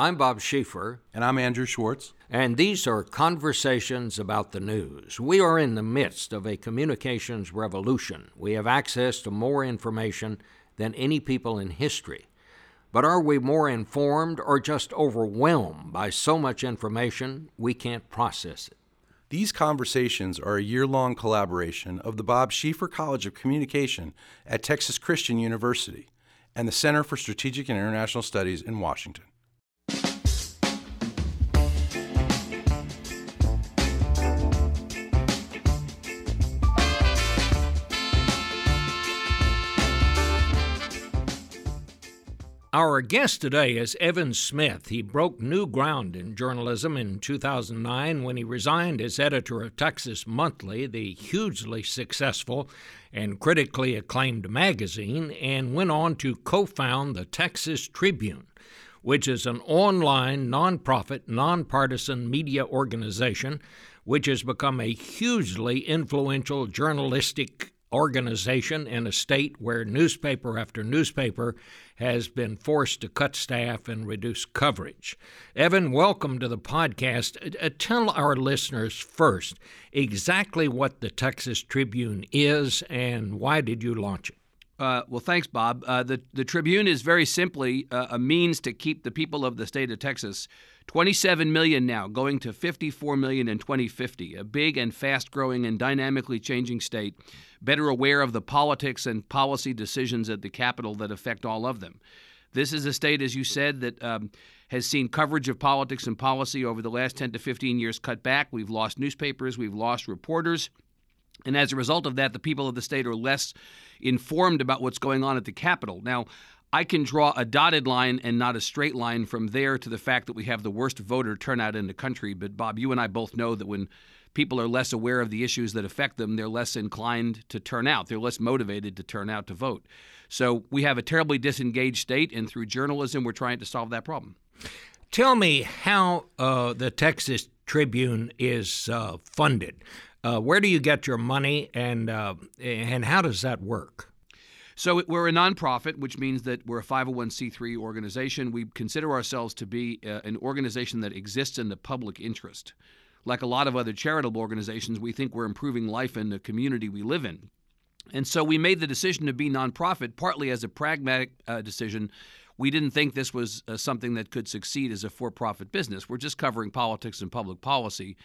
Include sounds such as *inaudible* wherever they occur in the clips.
I'm Bob Schieffer. And I'm Andrew Schwartz. And these are conversations about the news. We are in the midst of a communications revolution. We have access to more information than any people in history. But are we more informed or just overwhelmed by so much information we can't process it? These conversations are a year long collaboration of the Bob Schieffer College of Communication at Texas Christian University and the Center for Strategic and International Studies in Washington. Our guest today is Evan Smith. He broke new ground in journalism in 2009 when he resigned as editor of Texas Monthly, the hugely successful and critically acclaimed magazine, and went on to co found the Texas Tribune, which is an online, nonprofit, nonpartisan media organization which has become a hugely influential journalistic organization in a state where newspaper after newspaper has been forced to cut staff and reduce coverage. Evan, welcome to the podcast. Uh, uh, tell our listeners first exactly what the Texas Tribune is and why did you launch it? Uh, well, thanks, Bob. Uh, the the Tribune is very simply uh, a means to keep the people of the state of Texas 27 million now, going to 54 million in 2050. A big and fast-growing and dynamically changing state, better aware of the politics and policy decisions at the capital that affect all of them. This is a state, as you said, that um, has seen coverage of politics and policy over the last 10 to 15 years cut back. We've lost newspapers, we've lost reporters. And as a result of that, the people of the state are less informed about what's going on at the Capitol. Now, I can draw a dotted line and not a straight line from there to the fact that we have the worst voter turnout in the country. But, Bob, you and I both know that when people are less aware of the issues that affect them, they're less inclined to turn out. They're less motivated to turn out to vote. So we have a terribly disengaged state, and through journalism, we're trying to solve that problem. Tell me how uh, the Texas Tribune is uh, funded. Uh, where do you get your money, and uh, and how does that work? So we're a nonprofit, which means that we're a 501c3 organization. We consider ourselves to be uh, an organization that exists in the public interest. Like a lot of other charitable organizations, we think we're improving life in the community we live in. And so we made the decision to be nonprofit partly as a pragmatic uh, decision. We didn't think this was uh, something that could succeed as a for profit business. We're just covering politics and public policy.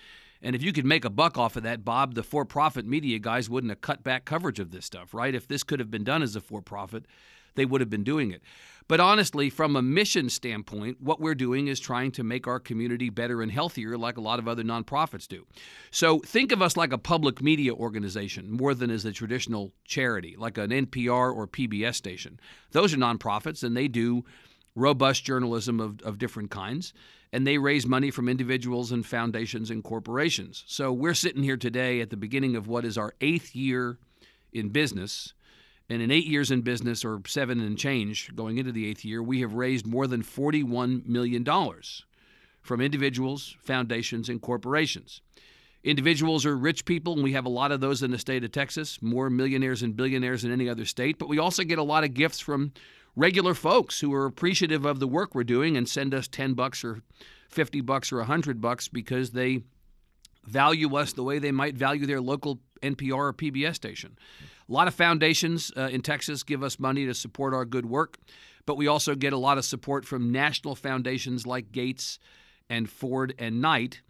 And if you could make a buck off of that, Bob, the for profit media guys wouldn't have cut back coverage of this stuff, right? If this could have been done as a for profit, they would have been doing it. But honestly, from a mission standpoint, what we're doing is trying to make our community better and healthier, like a lot of other nonprofits do. So think of us like a public media organization more than as a traditional charity, like an NPR or PBS station. Those are nonprofits, and they do robust journalism of, of different kinds, and they raise money from individuals and foundations and corporations. So we're sitting here today at the beginning of what is our eighth year in business. And in eight years in business, or seven and change going into the eighth year, we have raised more than $41 million from individuals, foundations, and corporations. Individuals are rich people, and we have a lot of those in the state of Texas, more millionaires and billionaires than any other state. But we also get a lot of gifts from regular folks who are appreciative of the work we're doing and send us 10 bucks or 50 bucks or 100 bucks because they value us the way they might value their local NPR or PBS station. A lot of foundations uh, in Texas give us money to support our good work, but we also get a lot of support from national foundations like Gates and Ford and Knight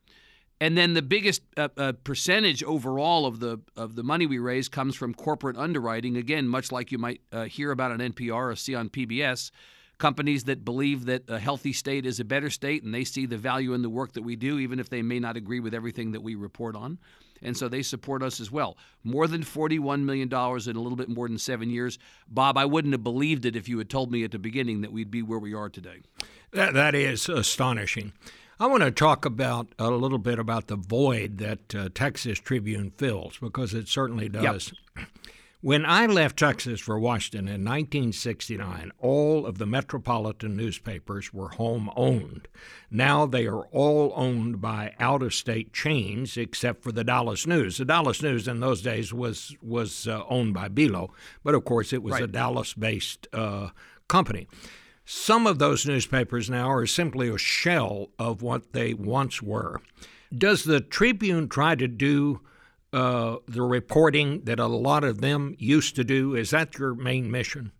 and then the biggest uh, uh, percentage overall of the of the money we raise comes from corporate underwriting. Again, much like you might uh, hear about on NPR or see on PBS, companies that believe that a healthy state is a better state, and they see the value in the work that we do, even if they may not agree with everything that we report on. And so they support us as well. More than $41 million in a little bit more than seven years. Bob, I wouldn't have believed it if you had told me at the beginning that we'd be where we are today. That, that is astonishing. I want to talk about a little bit about the void that uh, Texas Tribune fills because it certainly does. Yep. When I left Texas for Washington in 1969, all of the metropolitan newspapers were home owned. Now they are all owned by out of state chains except for the Dallas News. The Dallas News in those days was was uh, owned by Belo, but of course it was right. a Dallas based uh, company. Some of those newspapers now are simply a shell of what they once were. Does the Tribune try to do uh, the reporting that a lot of them used to do? Is that your main mission?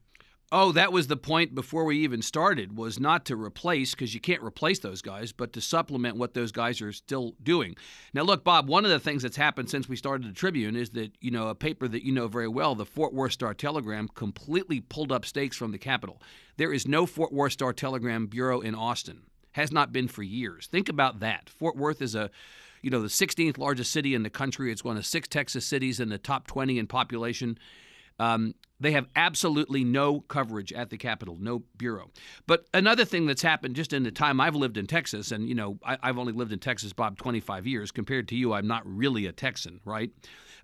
Oh, that was the point before we even started was not to replace because you can't replace those guys, but to supplement what those guys are still doing. Now, look, Bob, one of the things that's happened since we started the Tribune is that, you know, a paper that you know very well, the Fort Worth Star Telegram, completely pulled up stakes from the Capitol. There is no Fort Worth Star Telegram bureau in Austin. Has not been for years. Think about that. Fort Worth is a you know, the 16th largest city in the country. It's one of six Texas cities in the top 20 in population. Um, they have absolutely no coverage at the Capitol, no bureau. But another thing that's happened just in the time I've lived in Texas, and you know, I, have only lived in Texas, Bob, 25 years. Compared to you, I'm not really a Texan, right?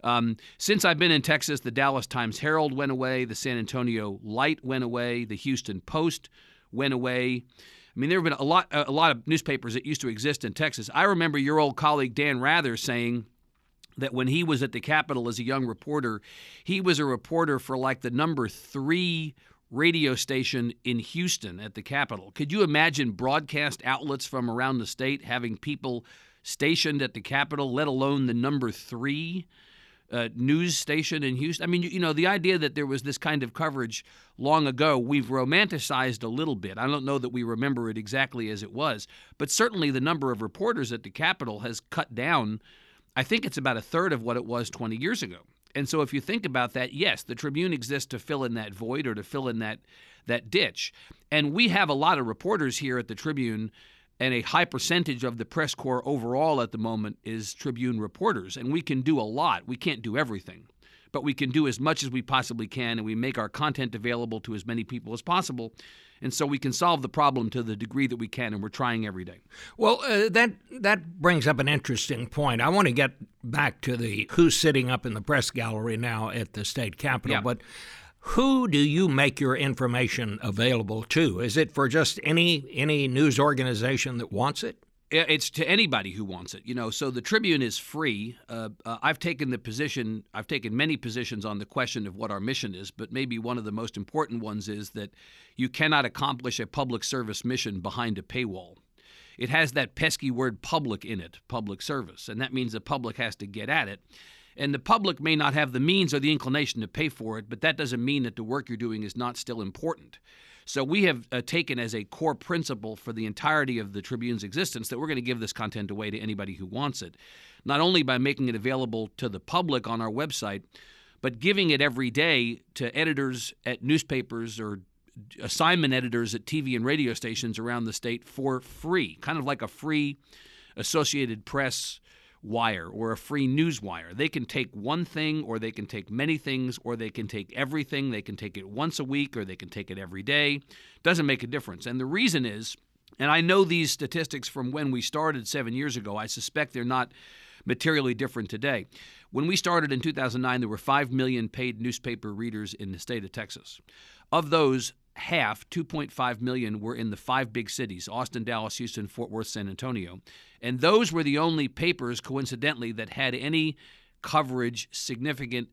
Um, since I've been in Texas, the Dallas Times Herald went away, the San Antonio Light went away, the Houston Post went away. I mean, there have been a lot, a lot of newspapers that used to exist in Texas. I remember your old colleague Dan Rather saying that when he was at the Capitol as a young reporter, he was a reporter for like the number three radio station in Houston at the Capitol. Could you imagine broadcast outlets from around the state having people stationed at the Capitol, let alone the number three? Uh, news station in Houston. I mean, you, you, know, the idea that there was this kind of coverage long ago, we've romanticized a little bit. I don't know that we remember it exactly as it was, but certainly the number of reporters at the Capitol has cut down. I think it's about a third of what it was 20 years ago. And so if you think about that, yes, the Tribune exists to fill in that void or to fill in that that ditch. And we have a lot of reporters here at the Tribune and a high percentage of the press corps overall at the moment is Tribune reporters. And we can do a lot. We can't do everything, but we can do as much as we possibly can, and we make our content available to as many people as possible. And so we can solve the problem to the degree that we can, and we're trying every day. Well, uh, that that brings up an interesting point. I want to get back to the who's sitting up in the press gallery now at the state capitol, yeah. but who do you make your information available to? Is it for just any any news organization that wants it? It's to anybody who wants it, you know. So the Tribune is free. Uh, uh, I've taken the position, I've taken many positions on the question of what our mission is, but maybe one of the most important ones is that you cannot accomplish a public service mission behind a paywall. It has that pesky word public in it, public service, and that means the public has to get at it. And the public may not have the means or the inclination to pay for it, but that doesn't mean that the work you're doing is not still important. So we have uh, taken as a core principle for the entirety of the Tribune's existence that we're going to give this content away to anybody who wants it, not only by making it available to the public on our website, but giving it every day to editors at newspapers or assignment editors at TV and radio stations around the state for free, kind of like a free Associated Press wire or a free news wire. They can take one thing or they can take many things or they can take everything. They can take it once a week or they can take it every day. Doesn't make a difference. And the reason is, and I know these statistics from when we started seven years ago, I suspect they're not materially different today. When we started in 2009, there were 5 million paid newspaper readers in the state of Texas. Of those, half, 2.5 million, were in the five big cities Austin, Dallas, Houston, Fort Worth, San Antonio. And those were the only papers, coincidentally, that had any coverage, significant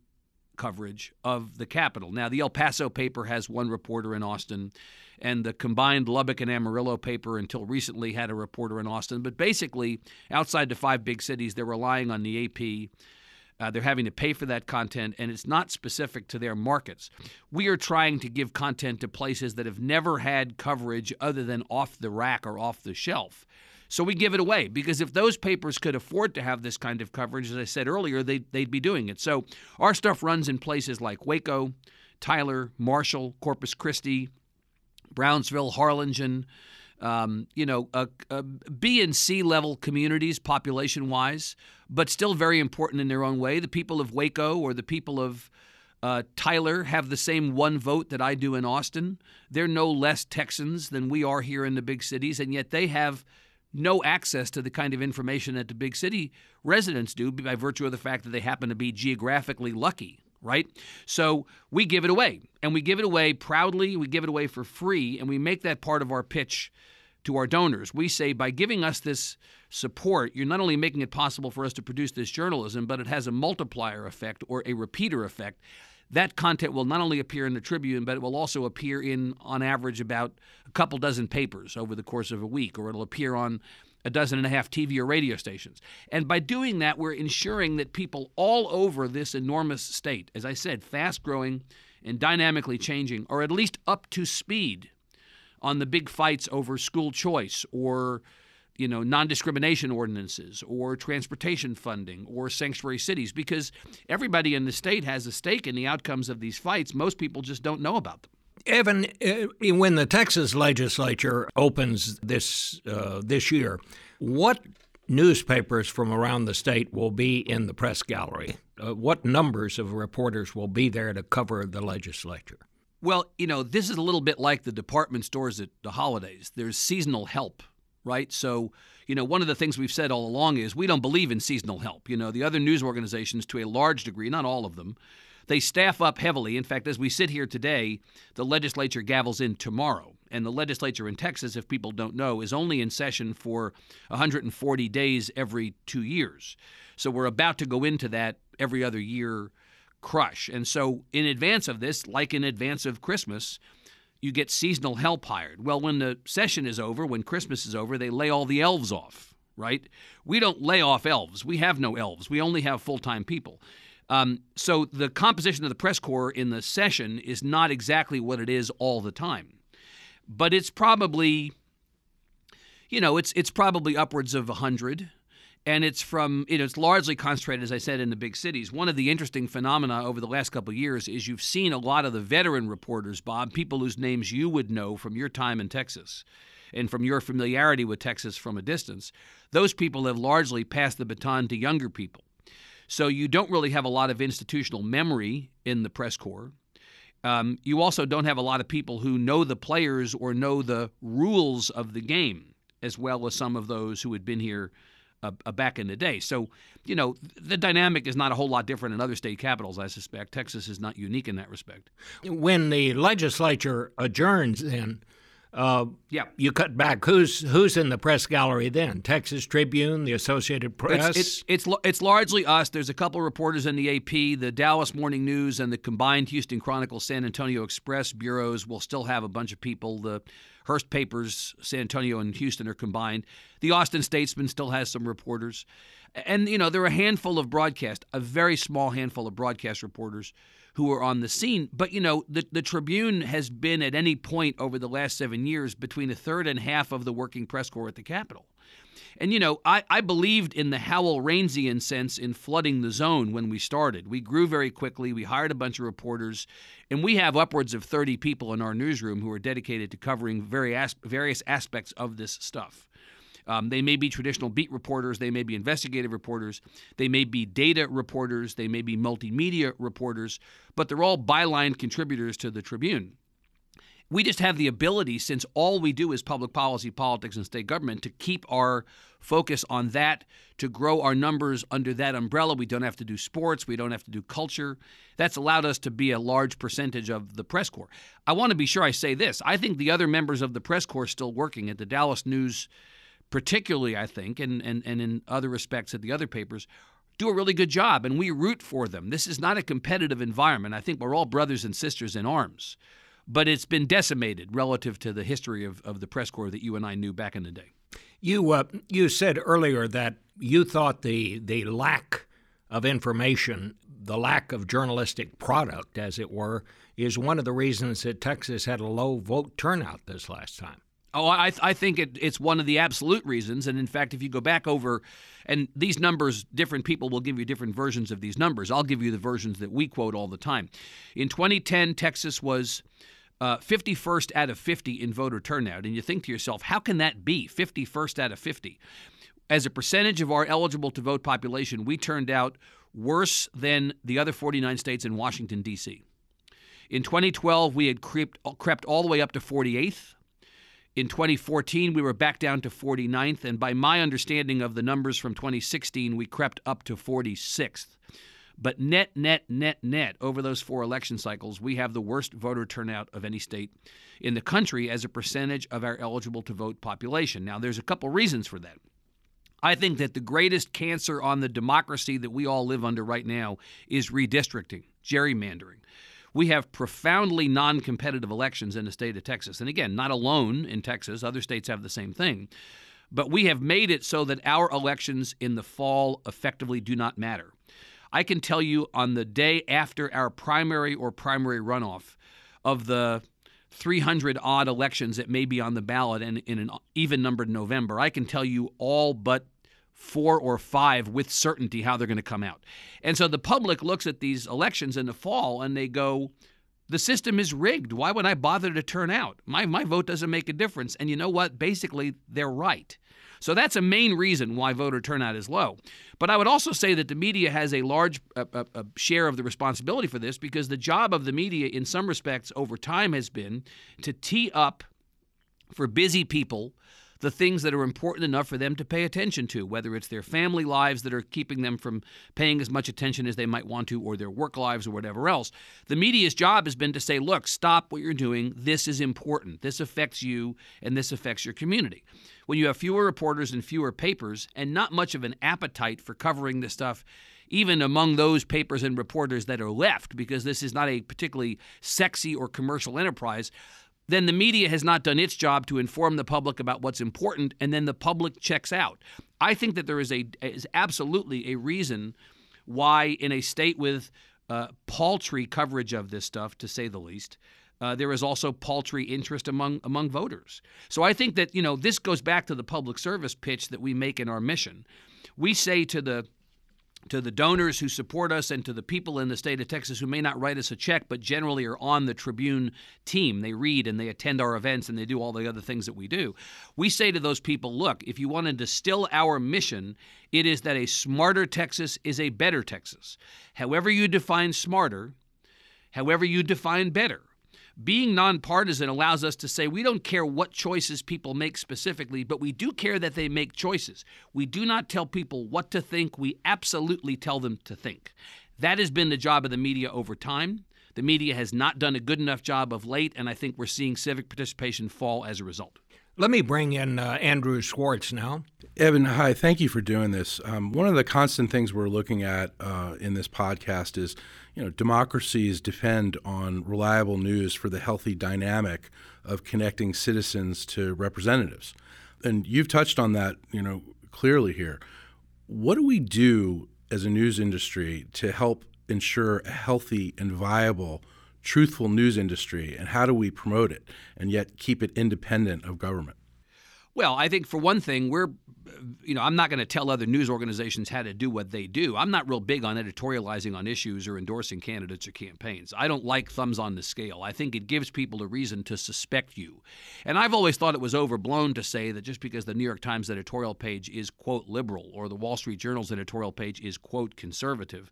coverage of the Capitol. Now, the El Paso paper has one reporter in Austin, and the combined Lubbock and Amarillo paper until recently had a reporter in Austin. But basically, outside the five big cities, they're relying on the AP uh, they're having to pay for that content, and it's not specific to their markets. We are trying to give content to places that have never had coverage other than off the rack or off the shelf. So we give it away because if those papers could afford to have this kind of coverage, as I said earlier, they'd, they'd be doing it. So our stuff runs in places like Waco, Tyler, Marshall, Corpus Christi, Brownsville, Harlingen, um, you know, B and C level communities population wise, but still very important in their own way. The people of Waco or the people of uh, Tyler have the same one vote that I do in Austin. They're no less Texans than we are here in the big cities, and yet they have no access to the kind of information that the big city residents do by virtue of the fact that they happen to be geographically lucky right? So we give it away, and we give it away proudly. We give it away for free, and we make that part of our pitch to our donors. We say by giving us this support, you're not only making it possible for us to produce this journalism, but it has a multiplier effect or a repeater effect. that content will not only appear in the Tribune, but it will also appear in, on average, about a couple dozen papers over the course of a week, or it'll appear on a dozen and a half TV or radio stations. And by doing that, we're ensuring that people all over this enormous state, as I said, fast growing and dynamically changing, are at least up to speed on the big fights over school choice or you know, non-discrimination ordinances or transportation funding or sanctuary cities because everybody in the state has a stake in the outcomes of these fights. Most people just don't know about them. Evan, uh, when the Texas legislature opens this uh, this year, what newspapers from around the state will be in the press gallery? Uh, what numbers of reporters will be there to cover the legislature? Well, you know, this is a little bit like the department stores at the holidays. There's seasonal help right? So, you know, one of the things we've said all along is we don't believe in seasonal help. You know, the other news organizations, to a large degree, not all of them, they staff up heavily. In fact, as we sit here today, the legislature gavels in tomorrow. And the legislature in Texas, if people don't know, is only in session for 140 days every two years. So we're about to go into that every other year crush. And so, in advance of this, like in advance of Christmas, you get seasonal help hired. Well, when the session is over, when Christmas is over, they lay all the elves off, right? We don't lay off elves. We have no elves. We only have full time people. Um, so the composition of the press corps in the session is not exactly what it is all the time, but it's probably, you know, it's it's probably upwards of hundred and it's from you know, it's largely concentrated, as I said, in the big cities. One of the interesting phenomena over the last couple of years is you've seen a lot of the veteran reporters, Bob, people whose names you would know from your time in Texas and from your familiarity with Texas from a distance. Those people have largely passed the baton to younger people. So you don't really have a lot of institutional memory in the press corps. Um, you also don't have a lot of people who know the players or know the rules of the game as well as some of those who had been here uh, uh, back in the day. So, you know, the dynamic is not a whole lot different in other state capitals, I suspect. Texas is not unique in that respect. When the legislature adjourns, then, uh, yeah, you cut back. Who's who's in the press gallery then? Texas Tribune, the Associated Press. It's it's it's, it's largely us. There's a couple of reporters in the AP, the Dallas Morning News, and the combined Houston Chronicle, San Antonio Express bureaus will still have a bunch of people. The Hearst Papers, San Antonio and Houston are combined. The Austin Statesman still has some reporters. And, you know, there are a handful of broadcast, a very small handful of broadcast reporters who are on the scene. But, you know, the, the Tribune has been at any point over the last seven years between a third and half of the working press corps at the Capitol. And, you know, I, I believed in the Howell Rainesian sense in flooding the zone when we started. We grew very quickly. We hired a bunch of reporters, and we have upwards of 30 people in our newsroom who are dedicated to covering very as- various aspects of this stuff. Um, they may be traditional beat reporters, they may be investigative reporters, they may be data reporters, they may be multimedia reporters, but they're all byline contributors to the Tribune. We just have the ability, since all we do is public policy, politics, and state government, to keep our focus on that, to grow our numbers under that umbrella. We don't have to do sports, we don't have to do culture. That's allowed us to be a large percentage of the press corps. I want to be sure I say this. I think the other members of the press corps still working at the Dallas News, particularly, I think, and, and, and in other respects at the other papers, do a really good job, and we root for them. This is not a competitive environment. I think we're all brothers and sisters in arms but it's been decimated relative to the history of, of the press corps that you and I knew back in the day. You uh, you said earlier that you thought the the lack of information, the lack of journalistic product, as it were, is one of the reasons that Texas had a low vote turnout this last time. Oh, I, I think it, it's one of the absolute reasons. And in fact, if you go back over, and these numbers, different people will give you different versions of these numbers. I'll give you the versions that we quote all the time. In 2010, Texas was uh, 51st out of 50 in voter turnout. And you think to yourself, how can that be? 51st out of 50. As a percentage of our eligible to vote population, we turned out worse than the other 49 states in Washington, D.C. In 2012, we had crept, crept all the way up to 48th. In 2014, we were back down to 49th. And by my understanding of the numbers from 2016, we crept up to 46th. But net, net, net, net, over those four election cycles, we have the worst voter turnout of any state in the country as a percentage of our eligible to vote population. Now, there's a couple reasons for that. I think that the greatest cancer on the democracy that we all live under right now is redistricting, gerrymandering. We have profoundly non competitive elections in the state of Texas. And again, not alone in Texas, other states have the same thing. But we have made it so that our elections in the fall effectively do not matter. I can tell you on the day after our primary or primary runoff of the 300 odd elections that may be on the ballot and in an even numbered November, I can tell you all but four or five with certainty how they're going to come out. And so the public looks at these elections in the fall and they go, the system is rigged. Why would I bother to turn out? My, my vote doesn't make a difference. And you know what? Basically, they're right. So that's a main reason why voter turnout is low. But I would also say that the media has a large share of the responsibility for this because the job of the media, in some respects, over time has been to tee up for busy people the things that are important enough for them to pay attention to, whether it's their family lives that are keeping them from paying as much attention as they might want to, or their work lives, or whatever else. The media's job has been to say, look, stop what you're doing. This is important. This affects you, and this affects your community. When you have fewer reporters and fewer papers, and not much of an appetite for covering this stuff, even among those papers and reporters that are left, because this is not a particularly sexy or commercial enterprise, then the media has not done its job to inform the public about what's important, and then the public checks out. I think that there is a is absolutely a reason why in a state with uh, paltry coverage of this stuff, to say the least, uh, there is also paltry interest among among voters. So I think that you know this goes back to the public service pitch that we make in our mission. We say to the to the donors who support us and to the people in the state of Texas who may not write us a check but generally are on the Tribune team. They read and they attend our events and they do all the other things that we do. We say to those people, look, if you want to distill our mission, it is that a smarter Texas is a better Texas. However you define smarter, however you define better, being nonpartisan allows us to say we don't care what choices people make specifically, but we do care that they make choices. We do not tell people what to think, we absolutely tell them to think. That has been the job of the media over time. The media has not done a good enough job of late, and I think we're seeing civic participation fall as a result. Let me bring in uh, Andrew Schwartz now. Evan, hi. Thank you for doing this. Um, one of the constant things we're looking at uh, in this podcast is, you know, democracies depend on reliable news for the healthy dynamic of connecting citizens to representatives, and you've touched on that, you know, clearly here. What do we do as a news industry to help ensure a healthy and viable truthful news industry and how do we promote it and yet keep it independent of government? Well, I think for one thing, we're, you know, I'm not going to tell other news organizations how to do what they do. I'm not real big on editorializing on issues or endorsing candidates or campaigns. I don't like thumbs on the scale. I think it gives people a reason to suspect you. And I've always thought it was overblown to say that just because the New York Times editorial page is, quote, liberal or the Wall Street Journal's editorial page is, quote, conservative,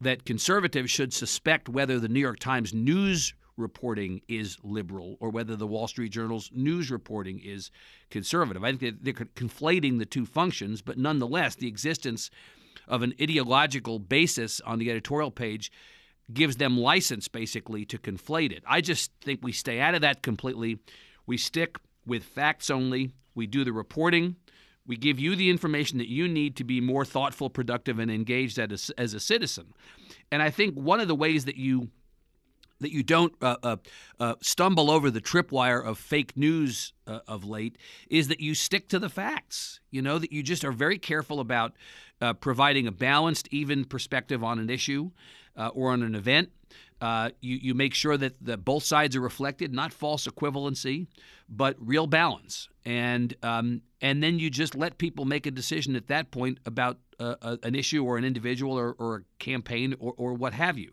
that conservatives should suspect whether the New York Times news reporting is liberal or whether the Wall Street Journal's news reporting is conservative. I think they're conflating the two functions, but nonetheless, the existence of an ideological basis on the editorial page gives them license basically to conflate it. I just think we stay out of that completely. We stick with facts only. We do the reporting we give you the information that you need to be more thoughtful, productive, and engaged as a, as a citizen. And I think one of the ways that you that you don't uh, uh, uh, stumble over the tripwire of fake news uh, of late is that you stick to the facts. You know that you just are very careful about uh, providing a balanced, even perspective on an issue uh, or on an event. You, you make sure that the, both sides are reflected, not false equivalency, but real balance. And um, and then you just let people make a decision at that point about an issue or an individual or, or a campaign or, or what have you.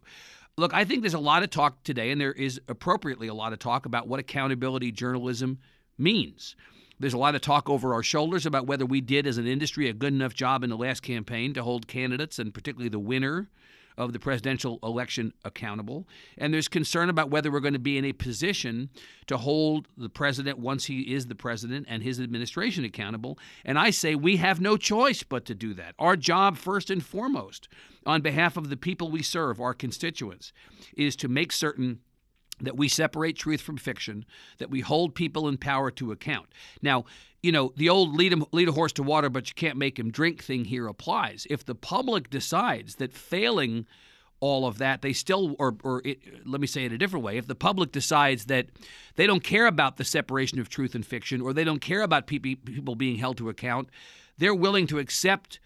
Look, I think there's a lot of talk today, and there is appropriately a lot of talk about what accountability journalism means. There's a lot of talk over our shoulders about whether we did, as an industry, a good enough job in the last campaign to hold candidates and particularly the winner of the presidential election accountable. And there's concern about whether we're going to be in a position to hold the president, once he is the president, and his administration accountable. And I say we have no choice but to do that. Our job, first and foremost, on behalf of the people we serve, our constituents, is to make certain that we separate truth from fiction, that we hold people in power to account. Now, you know, the old lead, lead a horse to water, but you can't make him drink thing here applies. If the public decides that failing all of that, they still, or, or it, let me say it a different way, if the public decides that they don't care about the separation of truth and fiction, or they don't care about people being held to account, they're willing to accept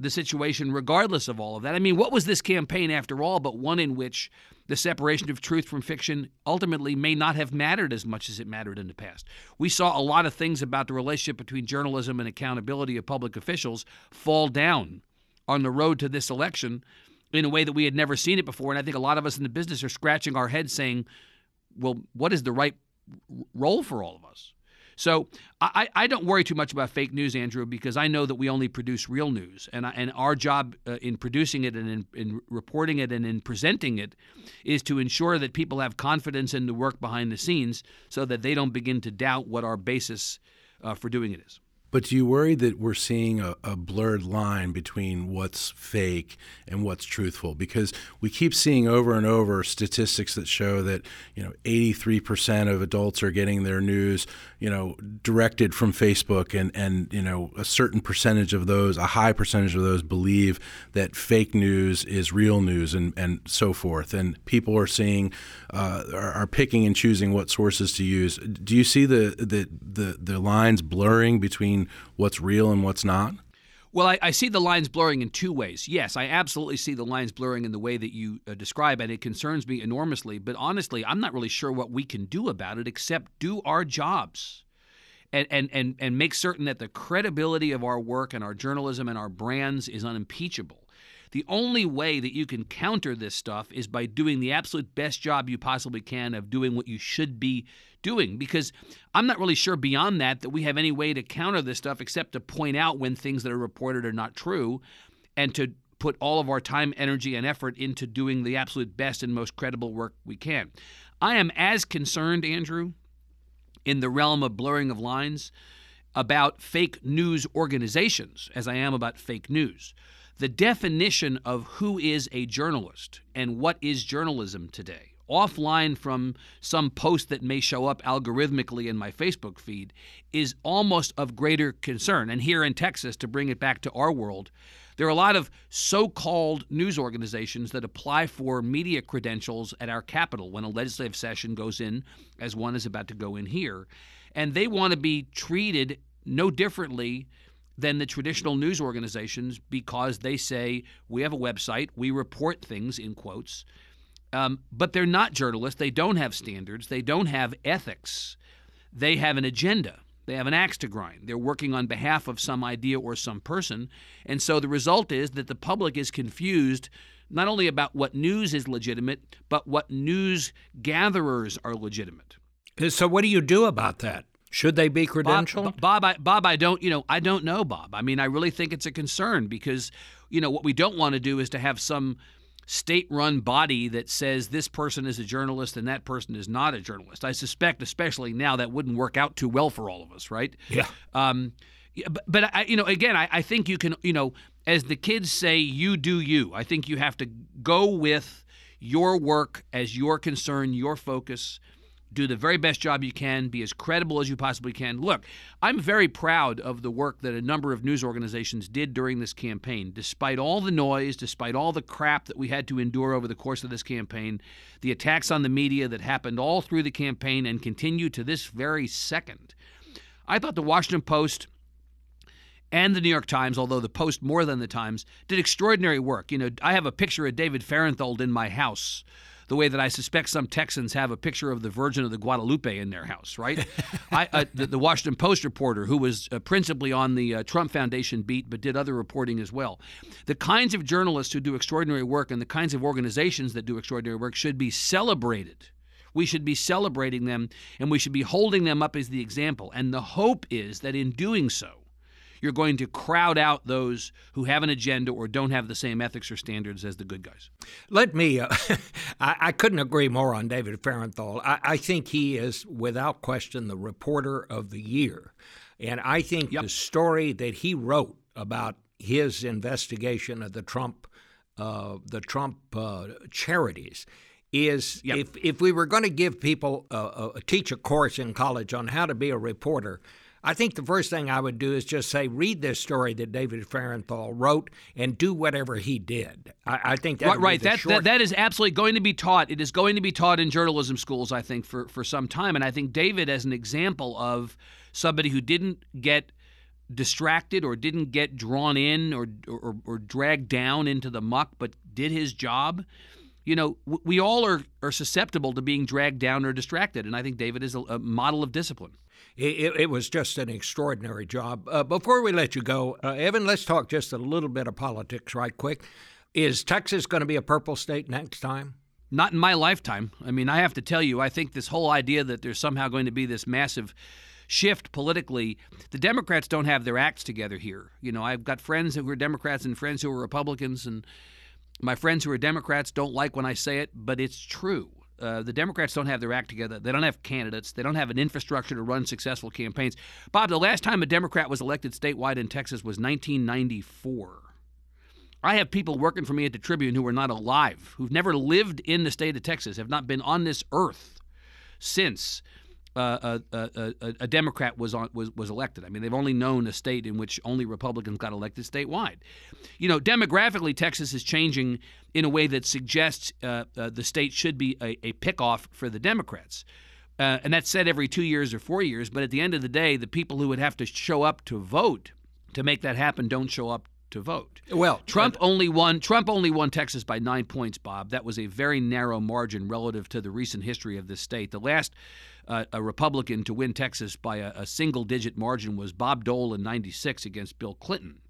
the situation regardless of all of that. I mean, what was this campaign after all but one in which the separation of truth from fiction ultimately may not have mattered as much as it mattered in the past? We saw a lot of things about the relationship between journalism and accountability of public officials fall down on the road to this election in a way that we had never seen it before. And I think a lot of us in the business are scratching our heads saying, well, what is the right role for all of us? So I, I don't worry too much about fake news, Andrew, because I know that we only produce real news, and I, and our job uh, in producing it and in, in, reporting it and in presenting it is to ensure that people have confidence in the work behind the scenes, so that they don't begin to doubt what our basis uh, for doing it is. But do you worry that we're seeing a, a, blurred line between what's fake and what's truthful? Because we keep seeing over and over statistics that show that you know 83% of adults are getting their news you know directed from Facebook, and and you know a certain percentage of those, a high percentage of those, believe that fake news is real news, and and so forth. And people are seeing uh, are, are picking and choosing what sources to use. Do you see the the the, the lines blurring between between what's real and what's not? Well, I, I, see the lines blurring in two ways. Yes, I absolutely see the lines blurring in the way that you uh, describe, and it concerns me enormously. But honestly, I'm not really sure what we can do about it except do our jobs. And, and, and, and make certain that the credibility of our work and our journalism and our brands is unimpeachable. The only way that you can counter this stuff is by doing the absolute best job you possibly can of doing what you should be doing because I'm not really sure beyond that that we have any way to counter this stuff except to point out when things that are reported are not true and to put all of our time, energy, and effort into doing the absolute best and most credible work we can. I am as concerned, Andrew, in the realm of blurring of lines about fake news organizations as I am about fake news the definition of who is a journalist and what is journalism today, offline from some post that may show up algorithmically in my Facebook feed, is almost of greater concern. And here in Texas, to bring it back to our world, there are a lot of so called news organizations that apply for media credentials at our Capitol when a legislative session goes in, as one is about to go in here. And they want to be treated no differently than the traditional news organizations because they say we have a website, we report things in quotes, um, but they're not journalists. They don't have standards. They don't have ethics. They have an agenda. They have an axe to grind. They're working on behalf of some idea or some person. And so the result is that the public is confused not only about what news is legitimate, but what news gatherers are legitimate. So, what do you do about that? Should they be credentialed? Bob, Bob, I, Bob, I don't, you know, I don't know, Bob. I mean, I really think it's a concern because, you know, what we don't want to do is to have some state-run body that says this person is a journalist and that person is not a journalist. I suspect, especially now, that wouldn't work out too well for all of us, right? Yeah. Um, but, but I, you know, again, I, I think you can, you know, as the kids say, you do you. I think you have to go with your work as your concern, your focus do the very best job you can, be as credible as you possibly can. Look, I'm very proud of the work that a number of news organizations did during this campaign. Despite all the noise, despite all the crap that we had to endure over the course of this campaign, the attacks on the media that happened all through the campaign and continue to this very second. I thought the Washington Post and the New York Times, although the Post more than the Times, did extraordinary work. You know, I have a picture of David Fahrenthold in my house the way that I suspect some Texans have a picture of the Virgin of the Guadalupe in their house, right? *laughs* I, uh, the, the, Washington Post reporter, who was uh, principally on the uh, Trump Foundation beat but did other reporting as well. The kinds of journalists who do extraordinary work and the kinds of organizations that do extraordinary work should be celebrated. We should be celebrating them and we should be holding them up as the example. And the hope is that in doing so, you're going to crowd out those who have an agenda or don't have the same ethics or standards as the good guys. Let me, uh, *laughs* I, I, couldn't agree more on David Fahrenthold. I, I, think he is, without question, the reporter of the year. And I think yep. the story that he wrote about his investigation of the Trump, uh, the Trump uh, charities, is yep. if if we were going to give people a, a, teach a course in college on how to be a reporter, I think the first thing I would do is just say, read this story that David Fahrenthold wrote and do whatever he did. I, I think that right. right. That, short... that that is absolutely going to be taught. It is going to be taught in journalism schools, I think, for for some time. And I think David, as an example of somebody who didn't get distracted or didn't get drawn in or, or, or dragged down into the muck, but did his job you know, we all are, are susceptible to being dragged down or distracted. And I think David is a, a model of discipline. It, it, was just an extraordinary job. Uh, before we let you go, uh, Evan, let's talk just a little bit of politics right quick. Is Texas going to be a purple state next time? Not in my lifetime. I mean, I have to tell you, I think this whole idea that there's somehow going to be this massive shift politically, the Democrats don't have their acts together here. You know, I've got friends who are Democrats and friends who are Republicans, and my friends who are Democrats don't like when I say it, but it's true. Uh, the Democrats don't have their act together. They don't have candidates. They don't have an infrastructure to run successful campaigns. Bob, the last time a Democrat was elected statewide in Texas was 1994. I have people working for me at the Tribune who are not alive, who've never lived in the state of Texas, have not been on this earth since uh, a, a, a, Democrat was on was, was elected. I mean, they've only known a state in which only Republicans got elected statewide. You know, demographically, Texas is changing in a way that suggests uh, uh, the state should be a, a pickoff for the Democrats. Uh, and that's said every two years or four years. But at the end of the day, the people who would have to show up to vote to make that happen don't show up to vote. Well, Trump only won. Trump only won Texas by nine points, Bob. That was a very narrow margin relative to the recent history of this state. The last uh, a Republican to win Texas by a, a single digit margin was Bob Dole in 96 against Bill Clinton.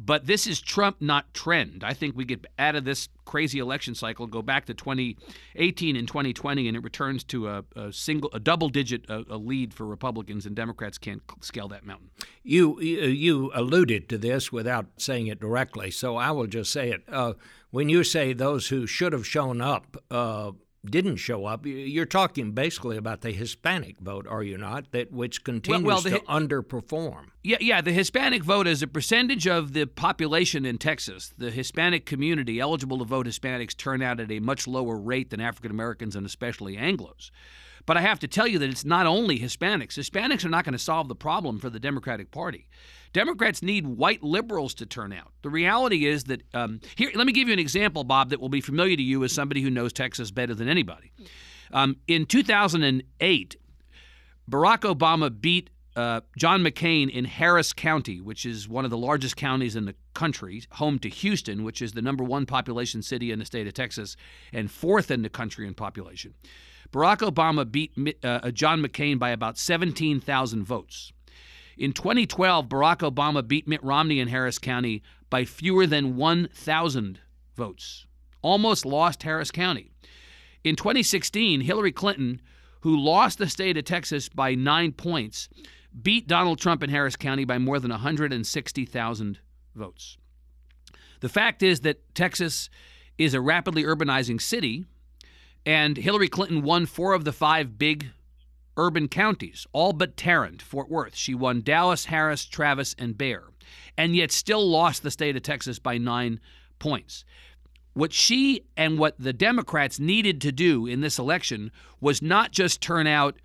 But this is Trump, not trend. I think we get out of this crazy election cycle, go back to 2018 and 2020, and it returns to a, a single, a double-digit a, a lead for Republicans, and Democrats can't scale that mountain. You you alluded to this without saying it directly, so I will just say it. Uh, when you say those who should have shown up. Uh, didn't show up. You're talking basically about the Hispanic vote, are you not? That which continues well, well, to underperform. Yeah, yeah. The Hispanic vote is a percentage of the population in Texas. The Hispanic community eligible to vote Hispanics turn out at a much lower rate than African Americans and especially Anglos. But I have to tell you that it's not only Hispanics. Hispanics are not going to solve the problem for the Democratic Party. Democrats need white liberals to turn out. The reality is that um, here, let me give you an example, Bob, that will be familiar to you as somebody who knows Texas better than anybody. Um, in 2008, Barack Obama beat uh, John McCain in Harris County, which is one of the largest counties in the country, home to Houston, which is the number one population city in the state of Texas and fourth in the country in population. Barack Obama beat uh, John McCain by about 17,000 votes. In 2012, Barack Obama beat Mitt Romney in Harris County by fewer than 1,000 votes, almost lost Harris County. In 2016, Hillary Clinton, who lost the state of Texas by nine points, beat Donald Trump in Harris County by more than 160,000 votes. The fact is that Texas is a rapidly urbanizing city, and Hillary Clinton won four of the five big urban counties, all but Tarrant, Fort Worth. She won Dallas, Harris, Travis, and Bexar, and yet still lost the state of Texas by nine points. What she and what the Democrats needed to do in this election was not just turn out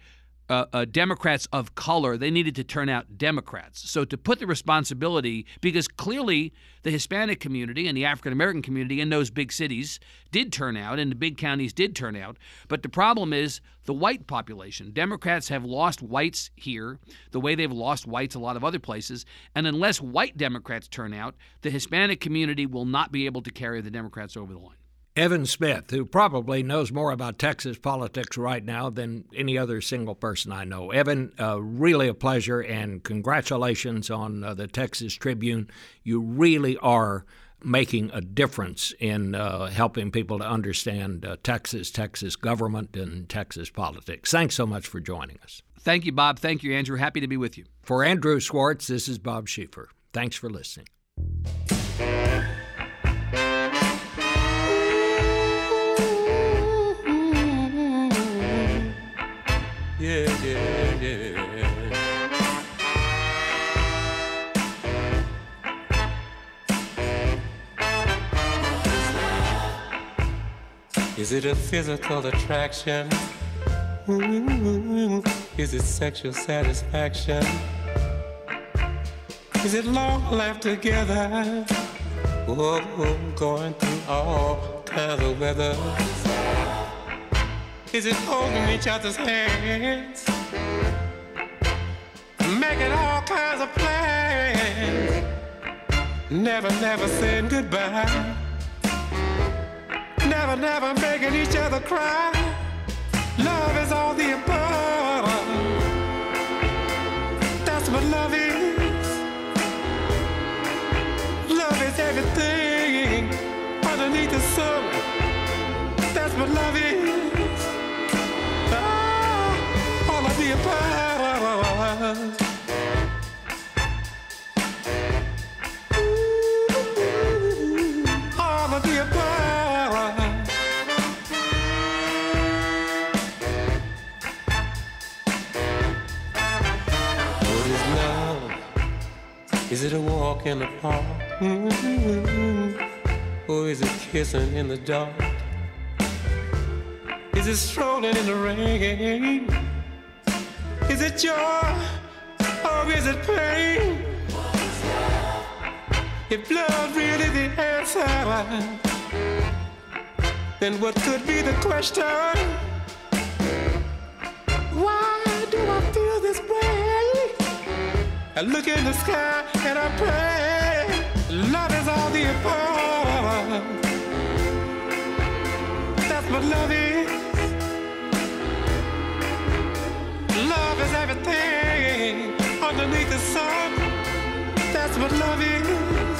uh, uh, Democrats of color, they needed to turn out Democrats. So to put the responsibility, because clearly the Hispanic community and the African American community in those big cities did turn out, and the big counties did turn out. But the problem is the white population. Democrats have lost whites here the way they've lost whites a lot of other places. And unless white Democrats turn out, the Hispanic community will not be able to carry the Democrats over the line. Evan Smith, who probably knows more about Texas politics right now than any other single person I know. Evan, uh, really a pleasure, and congratulations on uh, the Texas Tribune. You really are making a difference in uh, helping people to understand uh, Texas, Texas government, and Texas politics. Thanks so much for joining us. Thank you, Bob. Thank you, Andrew. Happy to be with you. For Andrew Schwartz, this is Bob Schieffer. Thanks for listening. Yeah, yeah, yeah. Is it a physical attraction? Mm-hmm. Is it sexual satisfaction? Is it long life together? Oh, going through all kinds of weather. Is it holding each other's hands? Making all kinds of plans. Never, never saying goodbye. Never, never making each other cry. Love is all the above. That's what love is. Love is everything underneath the sun. That's what love is. Is it a walk in the park? Mm-hmm. Or is it kissing in the dark? Is it strolling in the rain? Is it joy or is it pain? If love really the answer, then what could be the question? Why do I feel this way? I look in the sky and I pray. Love is all the above. That's what love is. Love is everything underneath the sun. That's what love is.